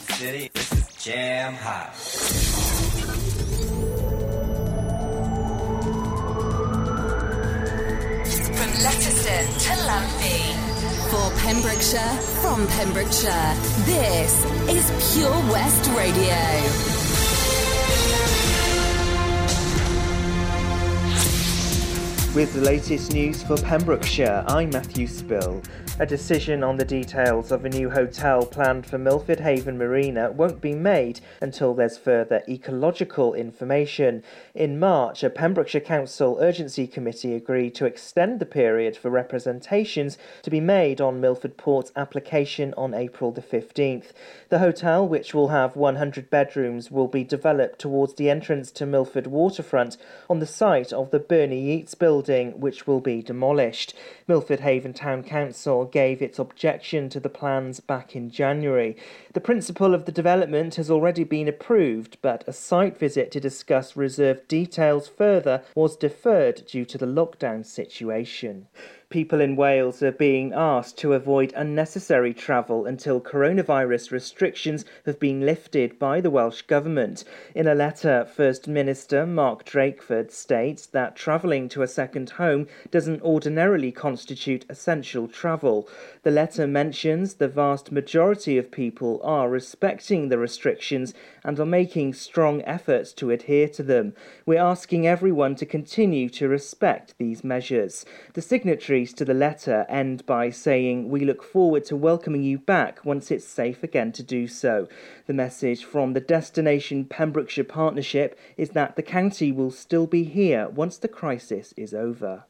big city. This is Jam Hot. From Letterston to Lamphey. For Pembrokeshire, from Pembrokeshire, this is Pure West Radio. With the latest news for Pembrokeshire, I'm Matthew Spill. A decision on the details of a new hotel planned for Milford Haven Marina won't be made until there's further ecological information. In March, a Pembrokeshire Council Urgency Committee agreed to extend the period for representations to be made on Milford Port's application on April the 15th. The hotel, which will have 100 bedrooms, will be developed towards the entrance to Milford waterfront on the site of the Bernie Yeats building, which will be demolished. Milford Haven Town Council gave its objection to the plans back in January. The principle of the development has already been approved, but a site visit to discuss reserved details further was deferred due to the lockdown situation. People in Wales are being asked to avoid unnecessary travel until coronavirus restrictions have been lifted by the Welsh Government. In a letter, First Minister Mark Drakeford states that travelling to a second home doesn't ordinarily constitute essential travel. The letter mentions the vast majority of people are respecting the restrictions and are making strong efforts to adhere to them. We're asking everyone to continue to respect these measures. The signatory to the letter end by saying, We look forward to welcoming you back once it's safe again to do so. The message from the Destination Pembrokeshire Partnership is that the county will still be here once the crisis is over.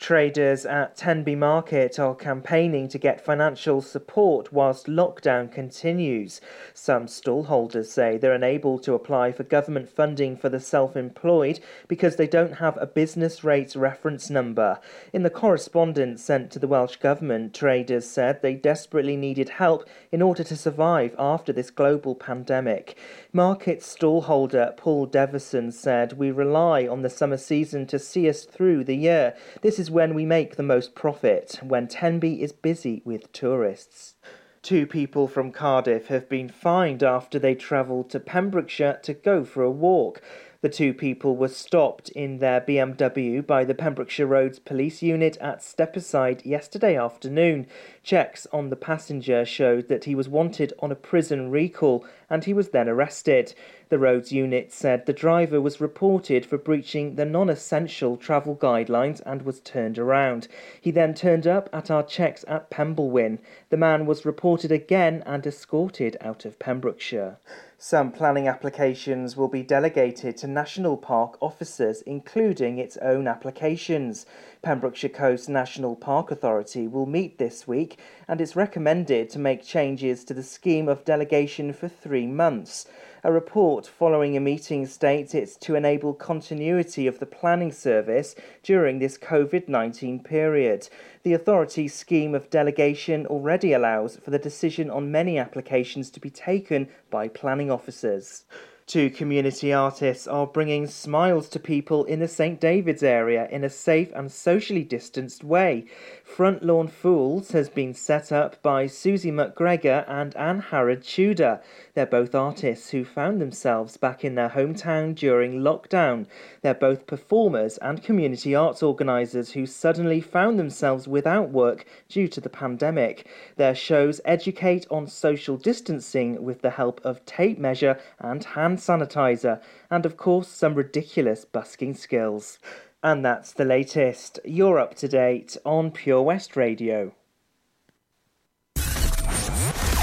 Traders at Tenby Market are campaigning to get financial support whilst lockdown continues. Some stallholders say they're unable to apply for government funding for the self employed because they don't have a business rates reference number. In the correspondence sent to the Welsh Government, traders said they desperately needed help in order to survive after this global pandemic. Market stallholder Paul Deverson said, We rely on the summer season to see us through the year. This is when we make the most profit, when Tenby is busy with tourists. Two people from Cardiff have been fined after they travelled to Pembrokeshire to go for a walk. The two people were stopped in their BMW by the Pembrokeshire Roads Police Unit at Stepaside yesterday afternoon. Checks on the passenger showed that he was wanted on a prison recall and he was then arrested. The roads unit said the driver was reported for breaching the non essential travel guidelines and was turned around. He then turned up at our checks at Penblewin. The man was reported again and escorted out of Pembrokeshire. Some planning applications will be delegated to National Park officers, including its own applications. Pembrokeshire Coast National Park Authority will meet this week and it's recommended to make changes to the scheme of delegation for three months. A report following a meeting states it's to enable continuity of the planning service during this COVID 19 period. The authority's scheme of delegation already allows for the decision on many applications to be taken by planning officers. Two community artists are bringing smiles to people in the St David's area in a safe and socially distanced way. Front Lawn Fools has been set up by Susie McGregor and Anne Harrod Tudor. They're both artists who found themselves back in their hometown during lockdown. They're both performers and community arts organisers who suddenly found themselves without work due to the pandemic. Their shows educate on social distancing with the help of tape measure and hand sanitizer, and of course, some ridiculous busking skills. And that's the latest. You're up to date on Pure West Radio.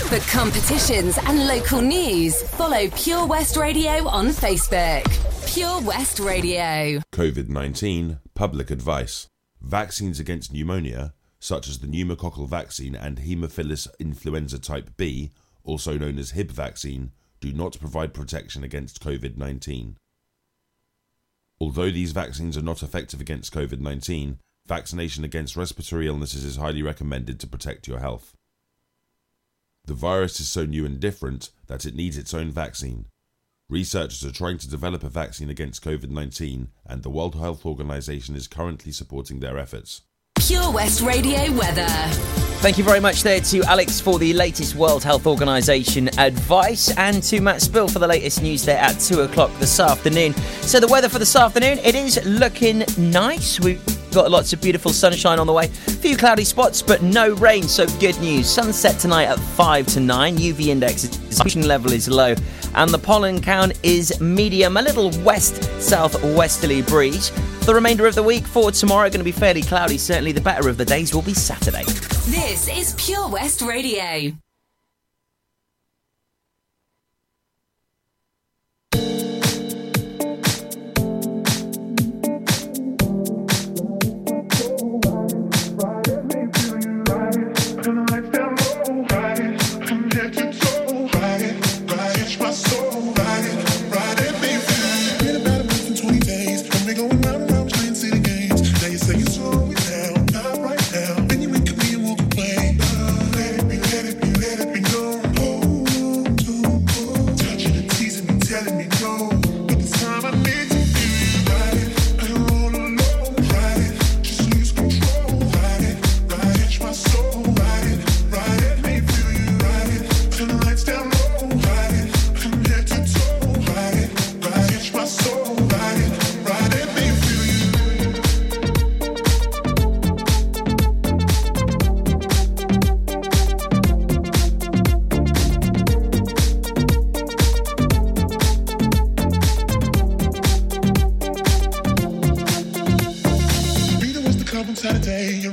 For competitions and local news, follow Pure West Radio on Facebook. Pure West Radio. COVID 19 public advice. Vaccines against pneumonia, such as the pneumococcal vaccine and Haemophilus influenza type B, also known as Hib vaccine, do not provide protection against COVID 19. Although these vaccines are not effective against COVID 19, vaccination against respiratory illnesses is highly recommended to protect your health. The virus is so new and different that it needs its own vaccine. Researchers are trying to develop a vaccine against COVID 19, and the World Health Organization is currently supporting their efforts. Pure West Radio weather. Thank you very much there to Alex for the latest World Health Organization advice and to Matt Spill for the latest news there at 2 o'clock this afternoon. So, the weather for this afternoon, it is looking nice. We've got lots of beautiful sunshine on the way. A few cloudy spots, but no rain, so good news. Sunset tonight at 5 to 9. UV index level is low, and the pollen count is medium. A little west southwesterly breeze. The remainder of the week for tomorrow going to be fairly cloudy. Certainly, the better of the days will be Saturday. This is Pure West Radio.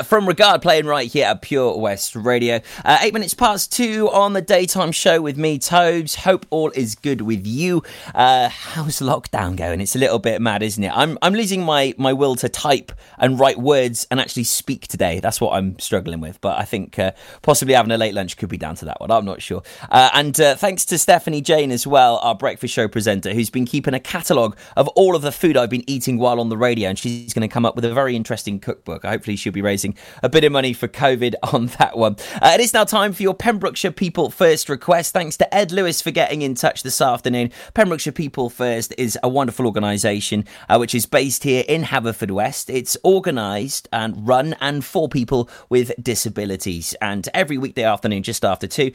uh, from Regard playing right here at Pure West Radio. Uh, eight minutes past two on the daytime show with me, Tobes. Hope all is good with you. Uh, how's lockdown going? It's a little bit mad, isn't it? I'm, I'm losing my, my will to type and write words and actually speak today. That's what I'm struggling with. But I think uh, possibly having a late lunch could be down to that one. I'm not sure. Uh, and thanks to Stephanie Jane as well, our breakfast show presenter, who's been keeping a catalogue of all of the food I've been eating while on the radio. And she's going to come up with a very interesting cookbook. Hopefully, she'll be raising a bit of money for COVID on that one. Uh, it is now time for your Pembrokeshire People First request. Thanks to Ed Lewis for getting in touch this afternoon. Pembrokeshire People First is a wonderful organisation uh, which is based here in Haverfordwest. It's organised and run and for people with disabilities. And every weekday afternoon, just after two,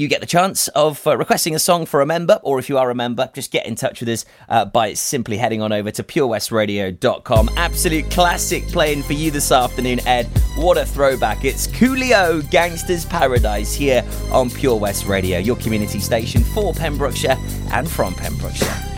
you get the chance of uh, requesting a song for a member, or if you are a member, just get in touch with us uh, by simply heading on over to purewestradio.com. Absolute classic playing for you this afternoon, Ed. What a throwback. It's Coolio Gangsters Paradise here on Pure West Radio, your community station for Pembrokeshire and from Pembrokeshire.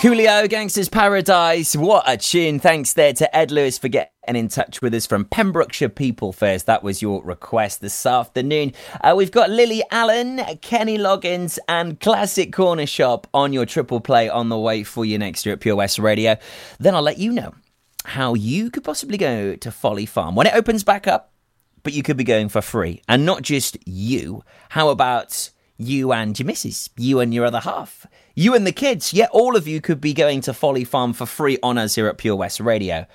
Coolio, Gangsters Paradise. What a tune. Thanks there to Ed Lewis for getting in touch with us from Pembrokeshire People First. That was your request this afternoon. Uh, we've got Lily Allen, Kenny Loggins, and Classic Cornershop on your triple play on the way for you next year at Pure West Radio. Then I'll let you know how you could possibly go to Folly Farm when it opens back up, but you could be going for free. And not just you. How about you and your missus, you and your other half, you and the kids. Yeah, all of you could be going to Folly Farm for free on us here at Pure West Radio.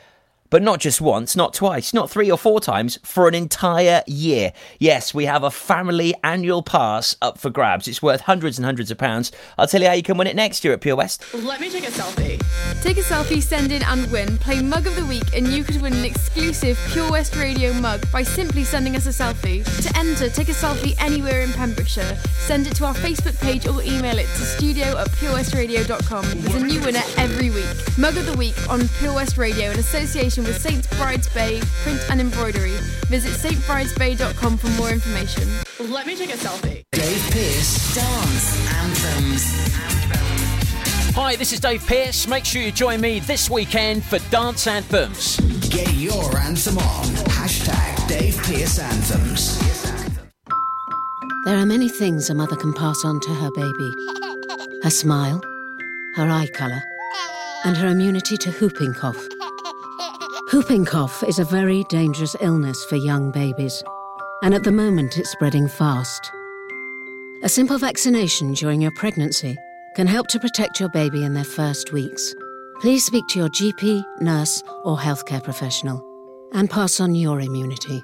But not just once, not twice, not three or four times, for an entire year. Yes, we have a family annual pass up for grabs. It's worth hundreds and hundreds of pounds. I'll tell you how you can win it next year at Pure West. Let me take a selfie. Take a selfie, send in and win. Play Mug of the Week and you could win an exclusive Pure West Radio mug by simply sending us a selfie. To enter, take a selfie anywhere in Pembrokeshire. Send it to our Facebook page or email it to studio at purewestradio.com. There's a new winner every week. Mug of the Week on Pure West Radio in association with St. Bride's Bay Print and Embroidery. Visit stbridesbay.com for more information. Let me take a selfie. Dave Pearce Dance Anthems. Hi, this is Dave Pearce. Make sure you join me this weekend for Dance Anthems. Get your anthem on. Hashtag Dave Pearce Anthems. There are many things a mother can pass on to her baby her smile, her eye colour, and her immunity to whooping cough. Whooping cough is a very dangerous illness for young babies, and at the moment it's spreading fast. A simple vaccination during your pregnancy can help to protect your baby in their first weeks. Please speak to your GP, nurse, or healthcare professional and pass on your immunity.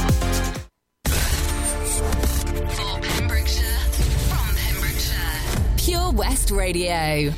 Radio.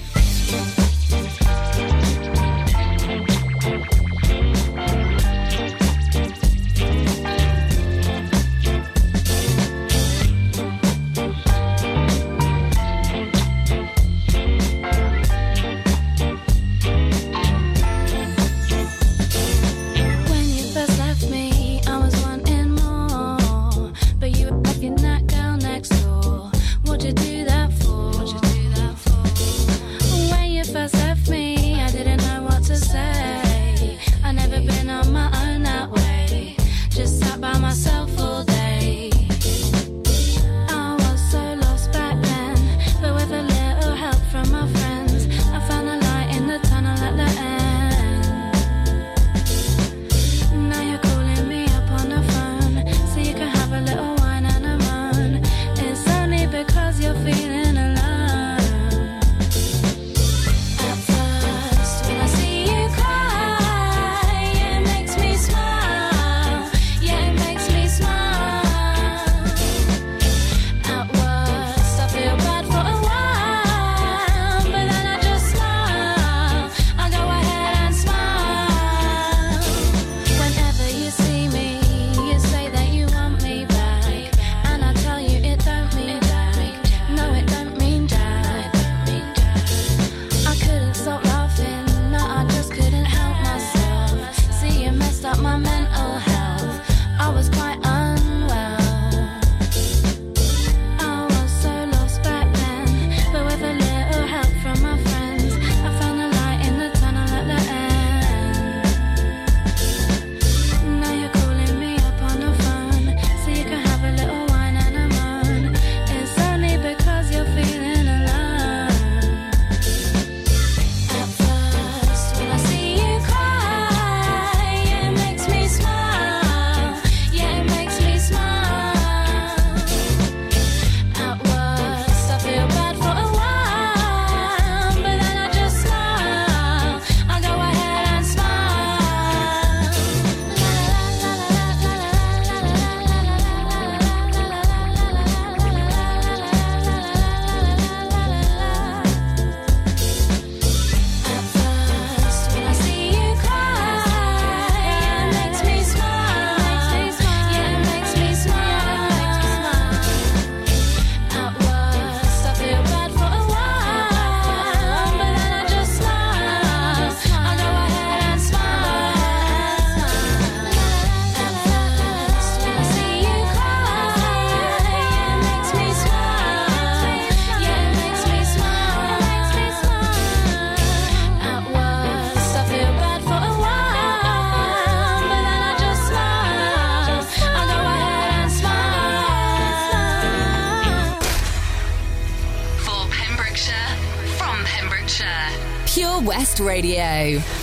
Radio.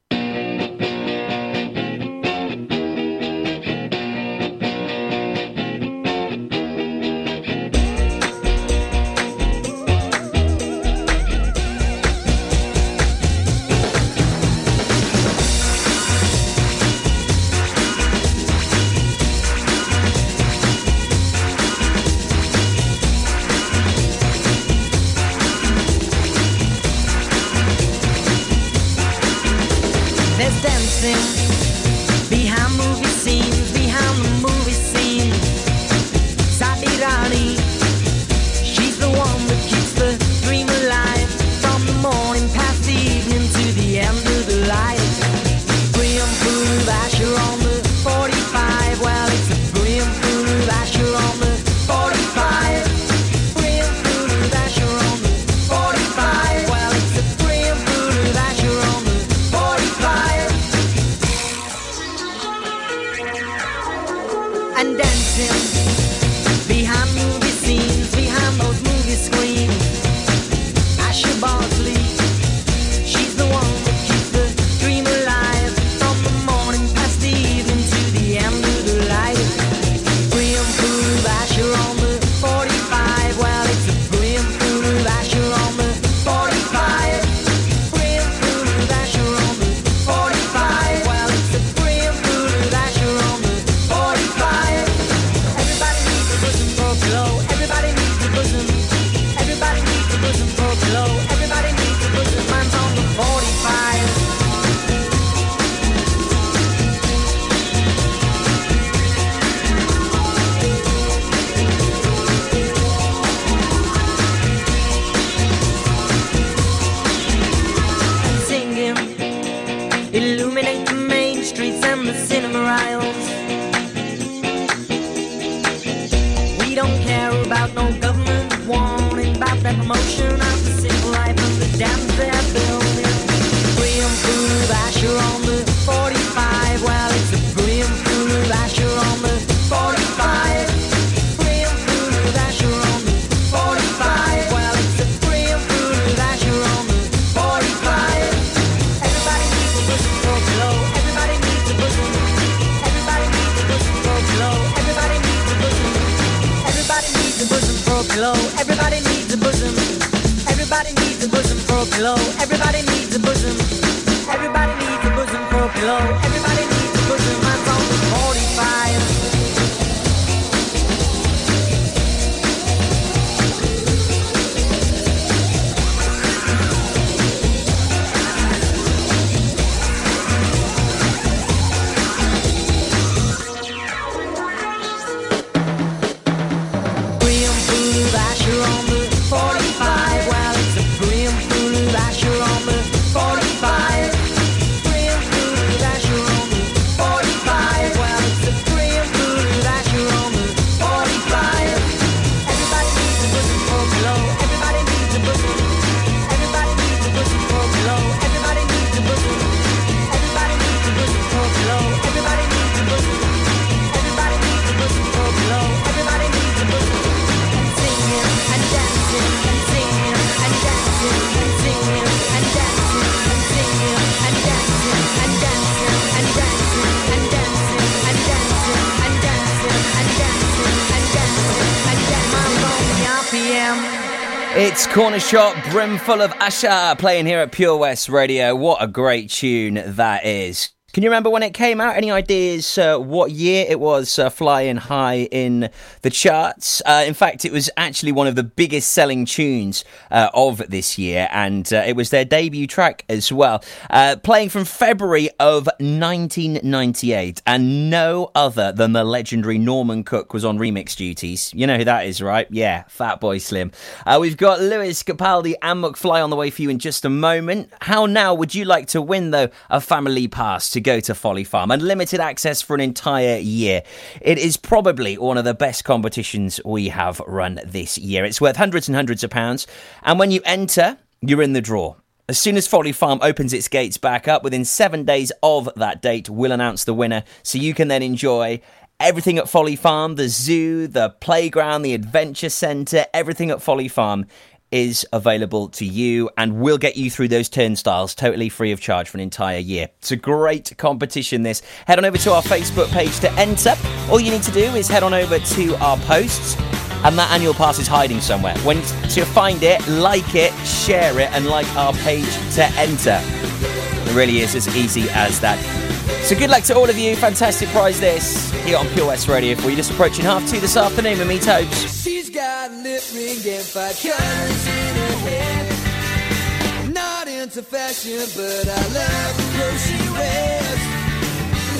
Cornershop, brimful of Asha, playing here at Pure West Radio. What a great tune that is. Can you remember when it came out? Any ideas uh, what year it was uh, flying high in the charts? Uh, in fact, it was actually one of the biggest selling tunes uh, of this year, and uh, it was their debut track as well. Uh, playing from February of 1998, and no other than the legendary Norman Cook was on remix duties. You know who that is, right? Yeah, Fatboy Slim. We've got Lewis Capaldi and McFly on the way for you in just a moment. How now would you like to win, though, a family pass to go to Folly Farm and limited access for an entire year? It is probably one of the best competitions we have run this year. It's worth hundreds and hundreds of pounds, and when you enter, you're in the draw. As soon as Folly Farm opens its gates back up, within seven days of that date, we'll announce the winner so you can then enjoy Everything at Folly Farm, the zoo, the playground, the adventure centre, everything at Folly Farm is available to you and we'll get you through those turnstiles totally free of charge for an entire year. It's a great competition this. Head on over to our Facebook page to enter. All you need to do is head on over to our posts and that annual pass is hiding somewhere. When to find it, like it, share it and like our page to enter. It really is as easy as that. So good luck to all of you. Fantastic prize this here on Pure West Radio for you. Just approaching half two this afternoon with me, Tobes. She's got lip ring and five colors in her hair. Not into fashion, but I love the clothes she wears.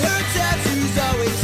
Her tattoos always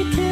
Insane. She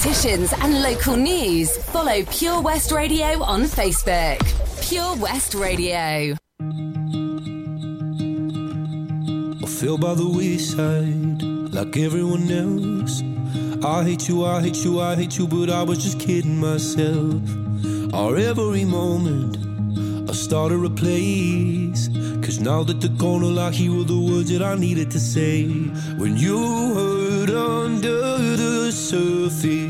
competitions and local news, follow Pure West Radio on Facebook. Pure West Radio. I fell by the wayside like everyone else. I hate you, I hate you, I hate you, but I was just kidding myself. Our every moment, I started a place. Cause now that they're gone, all I hear are the words that I needed to say. When you hurt under the surface,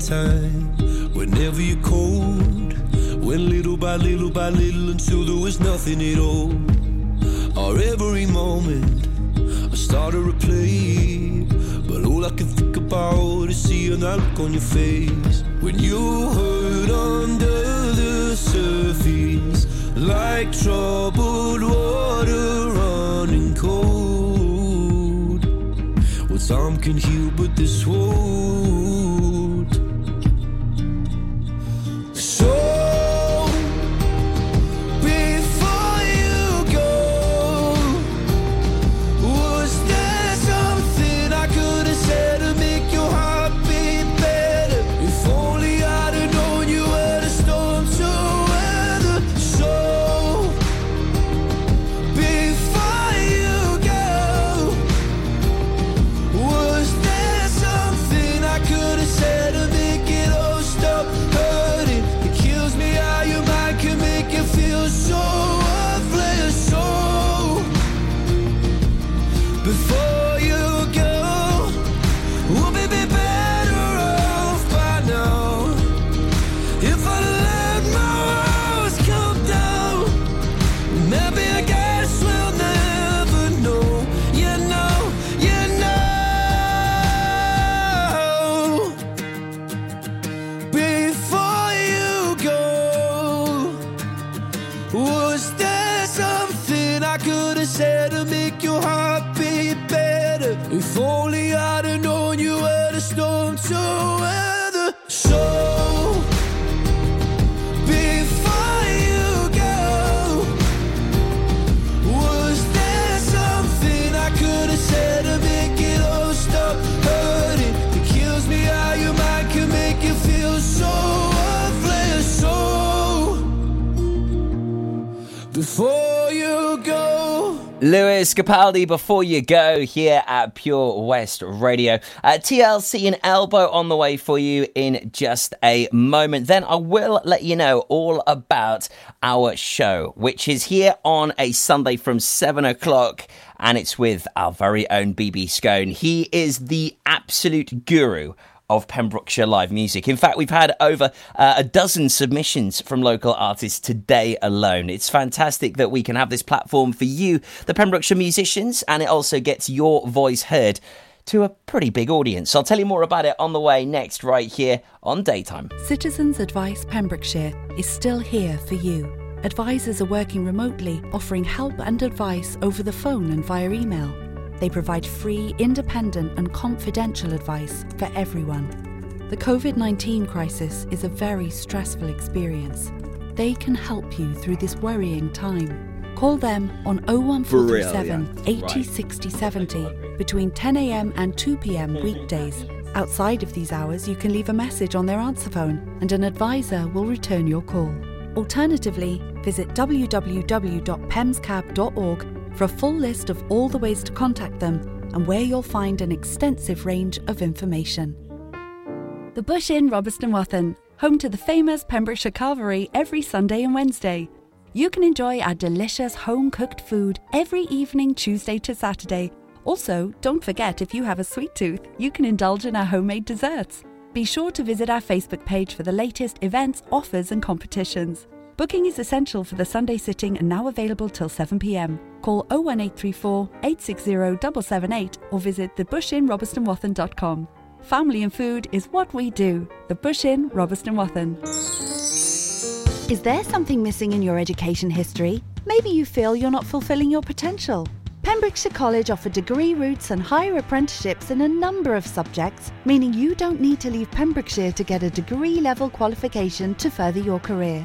Time. Whenever you're cold, went little by little by little until there was nothing at all. Our every moment, I started to play. But all I can think about is seeing that look on your face when you hurt under the surface, like troubled water running cold. Well, Some can heal, but this won't. Capaldi, before you go here at Pure West Radio. Uh, TLC and Elbow on the way for you in just a moment. Then I will let you know all about our show, which is here on a Sunday from 7 o'clock. And it's with our very own BB Scone. He is the absolute guru of Pembrokeshire live music. In fact, we've had over uh, a dozen submissions from local artists today alone. It's fantastic that we can have this platform for you, the Pembrokeshire musicians, and it also gets your voice heard to a pretty big audience. I'll tell you more about it on the way next, right here on Daytime. Citizens Advice Pembrokeshire is still here for you. Advisors are working remotely, offering help and advice over the phone and via email. They provide free, independent, and confidential advice for everyone. The COVID 19 crisis is a very stressful experience. They can help you through this worrying time. Call them on 01437 Brilliant. 80 Right. 60 70 between 10am and 2pm weekdays. Outside of these hours, you can leave a message on their answer phone and an advisor will return your call. Alternatively, visit www.pemscab.org for a full list of all the ways to contact them and where you'll find an extensive range of information. The Bush Inn, Robeston Wathen, home to the famous Pembrokeshire Carvery every Sunday and Wednesday. You can enjoy our delicious home cooked food every evening, Tuesday to Saturday. Also, don't forget if you have a sweet tooth, you can indulge in our homemade desserts. Be sure to visit our Facebook page for the latest events, offers, and competitions. Booking is essential for the Sunday sitting and now available till 7pm. Call 01834 860 778 or visit thebushinrobertsonwathen.com. Family and food is what we do. The Bush Inn, Robeston Wathen. Is there something missing in your education history? Maybe you feel you're not fulfilling your potential. Pembrokeshire College offer degree routes and higher apprenticeships in a number of subjects, meaning you don't need to leave Pembrokeshire to get a degree level qualification to further your career.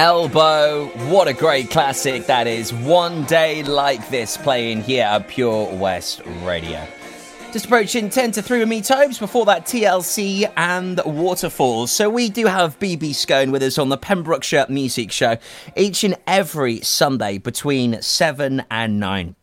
Elbow, what a great classic that is. One day like this playing here at Pure West Radio. Just approaching 10 to 3 with me, Tobes. Before that, TLC and Waterfalls. So, we do have BB Scone with us on the Pembrokeshire Music Show each and every Sunday between 7 and 9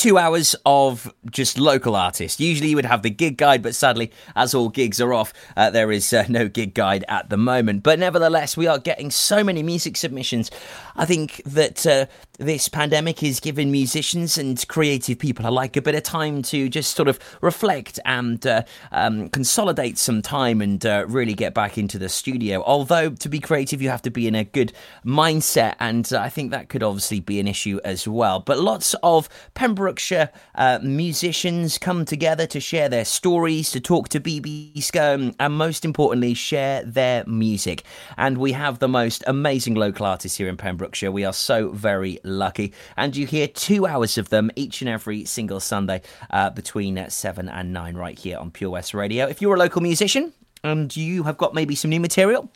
two hours of just local artists. Usually you would have the gig guide, but sadly, as all gigs are off, uh, there is uh, no gig guide at the moment. But nevertheless, we are getting so many music submissions. I think that uh, this pandemic is giving musicians and creative people alike a bit of time to just sort of reflect and uh, um, consolidate some time and uh, really get back into the studio. Although, to be creative, you have to be in a good mindset, and uh, I think that could obviously be an issue as well. But lots of Pembrokeshire uh, musicians come together to share their stories, to talk to BB Scone, and most importantly, share their music. And we have the most amazing local artists here in Pembrokeshire. We are so very lucky. And you hear two hours of them each and every single Sunday uh, between uh, 7 and 9 right here on Pure West Radio. If you're a local musician and you have got maybe some new material,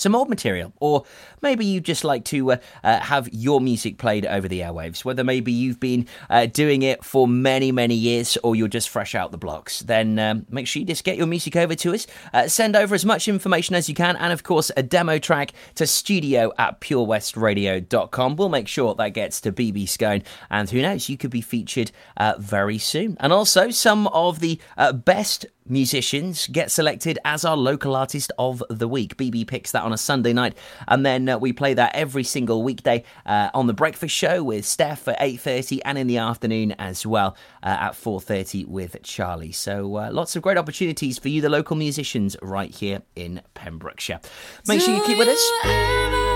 some old material, or maybe you just like to uh, uh, have your music played over the airwaves, whether maybe you've been uh, doing it for many, many years or you're just fresh out the blocks, then um, make sure you just get your music over to us. Uh, send over as much information as you can, and of course, a demo track to studio at purewestradio.com. We'll make sure that gets to BB Scone, and who knows, you could be featured uh, very soon. And also, some of the uh, best musicians get selected as our local artist of the week. BB picks that on a Sunday night, and then uh, we play that every single weekday uh, on the Breakfast Show with Steph at eight thirty, and in the afternoon as well uh, at four thirty with Charlie. So uh, lots of great opportunities for you, the local musicians, right here in Pembrokeshire. Make sure you keep with us.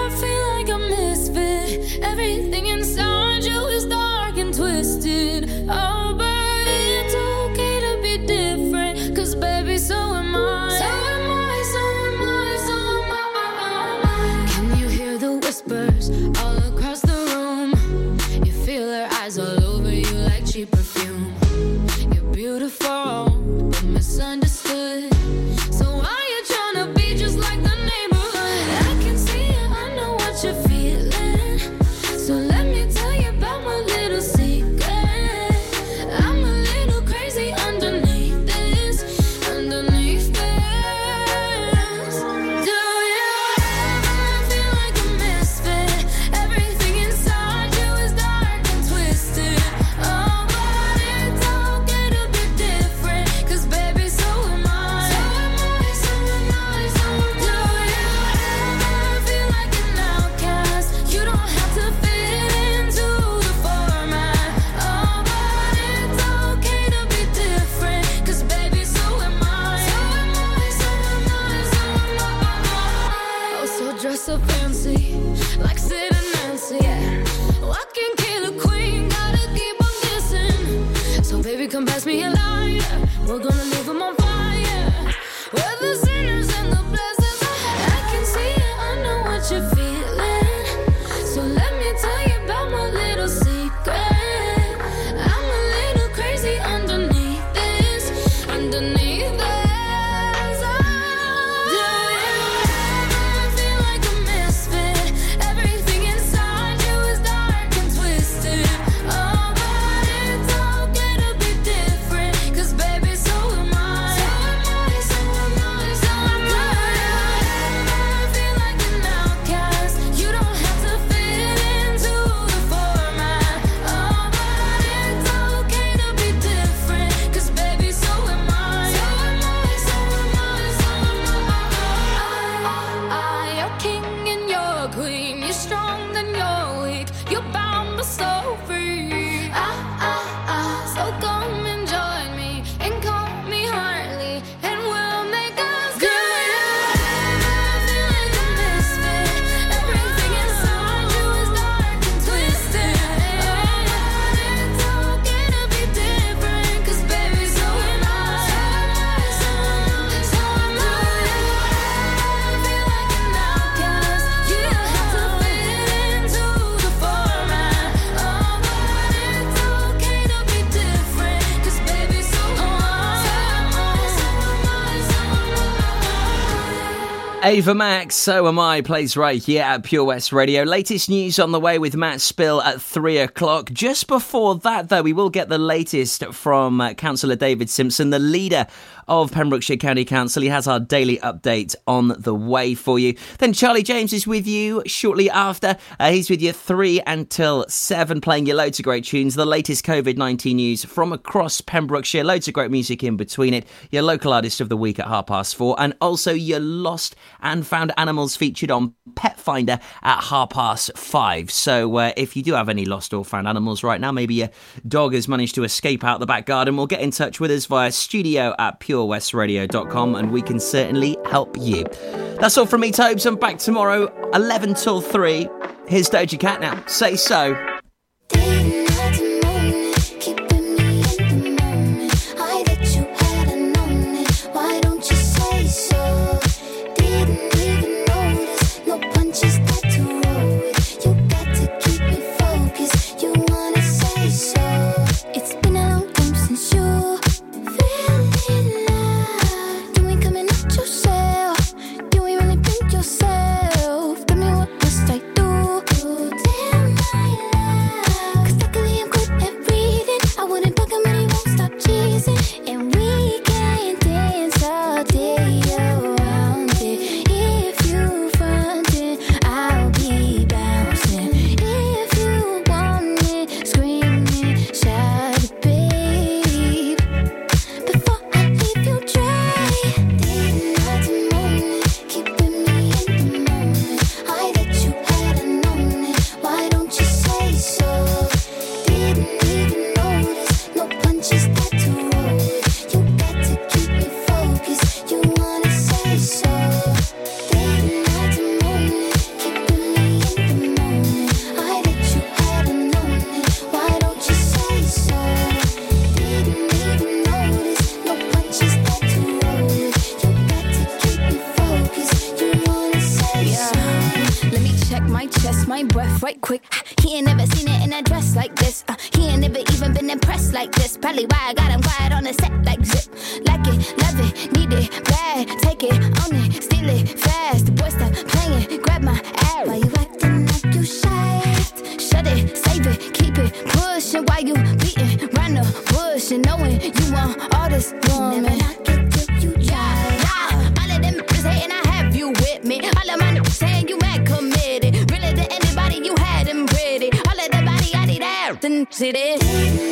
Ava Max, so am I, plays right here at Pure West Radio. Latest news on the way with Matt Spill at three o'clock. Just before that, though, we will get the latest from uh, Councillor David Simpson, the leader of Pembrokeshire County Council. He has our daily update on the way for you. Then Charlie James is with you shortly after. Uh, he's with you three until seven, playing you loads of great tunes, the latest COVID 19 news from across Pembrokeshire, loads of great music in between it, your local artist of the week at half past four, and also your lost and found animals featured on Pet Finder at half past five. So uh, if you do have any lost or found animals right now, maybe your dog has managed to escape out the back garden, well, get in touch with us via studio at purewestradio.com and we can certainly help you. That's all from me, Tobes. I'm back tomorrow, 11 till 3. Here's Doja Cat now. Say so. My breath right quick. He ain't never seen it in a dress like this. Uh, he ain't never even been impressed like this. Probably why I got him quiet on the set like zip. Like it, love it, need it, bad. Take it, own it, steal it, fast. The boy stop playing, grab my ass. Why you acting like you shy? Shut it, save it, keep it pushing. Why you beating round the bush and knowing you want all this woman? This.